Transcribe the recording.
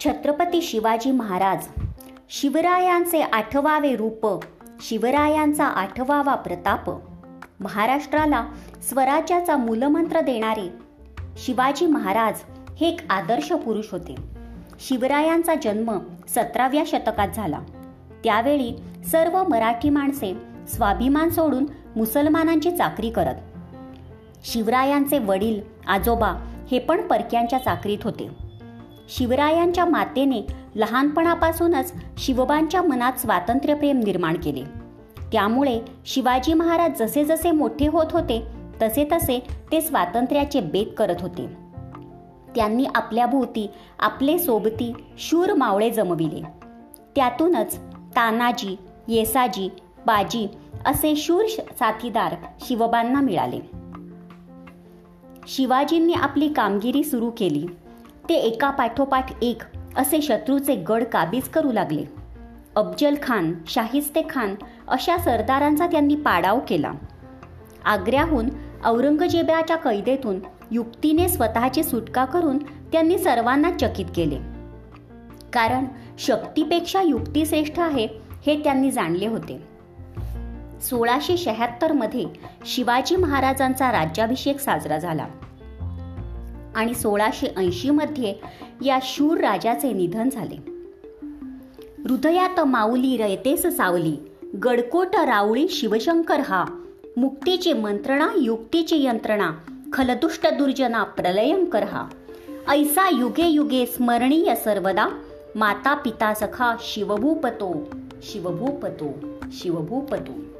छत्रपती शिवाजी महाराज. शिवरायांचे आठवावे रूप शिवरायांचा आठवावा प्रताप. महाराष्ट्राला स्वराज्याचा मूलमंत्र देणारे शिवाजी महाराज हे एक आदर्श पुरुष होते. शिवरायांचा जन्म सतराव्या शतकात झाला. त्यावेळी सर्व मराठी माणसे स्वाभिमान सोडून मुसलमानांची चाकरी करत. शिवरायांचे वडील आजोबा हे पण परक्यांच्या चाकरीत होते. शिवरायांच्या मातेने लहानपणापासूनच शिवबांच्या मनात स्वातंत्र्यप्रेम निर्माण केले. त्यामुळे शिवाजी महाराज जसे जसे मोठे होत होते तसे तसे ते स्वातंत्र्याचे बेत करत होते. त्यांनी आपल्या भोवती आपले सोबती शूर मावळे जमविले. त्यातूनच तानाजी येसाजी बाजी असे शूर साथीदार शिवबांना मिळाले. शिवाजींनी आपली कामगिरी सुरू केली. ते एका पाठोपाठ एक असे शत्रूचे गड काबीज करू लागले. अफजल खान शाहिस्ते खान अशा सरदारांचा त्यांनी पाडाव केला. आग्र्याहून औरंगजेबाच्या कैदेतून युक्तीने स्वतःची सुटका करून त्यांनी सर्वांना चकित केले. कारण शक्तीपेक्षा युक्ती श्रेष्ठ आहे हे त्यांनी जाणले होते. सोळाशे शहात्तरमध्ये शिवाजी महाराजांचा राज्याभिषेक साजरा झाला. आणि सोळाशे ऐंशीमध्ये या शूर राजाचे निधन झाले. हृदयात माऊली रयतेस सावली गडकोट रावळी शिवशंकर हा. मुक्तीची मंत्रणा युक्तीची यंत्रणा खलदुष्ट दुर्जना प्रलयंकर हा. ऐसा युगे युगे स्मरणीय सर्वदा माता पिता सखा शिवभूपतो शिवभूपतो शिवभूपतो.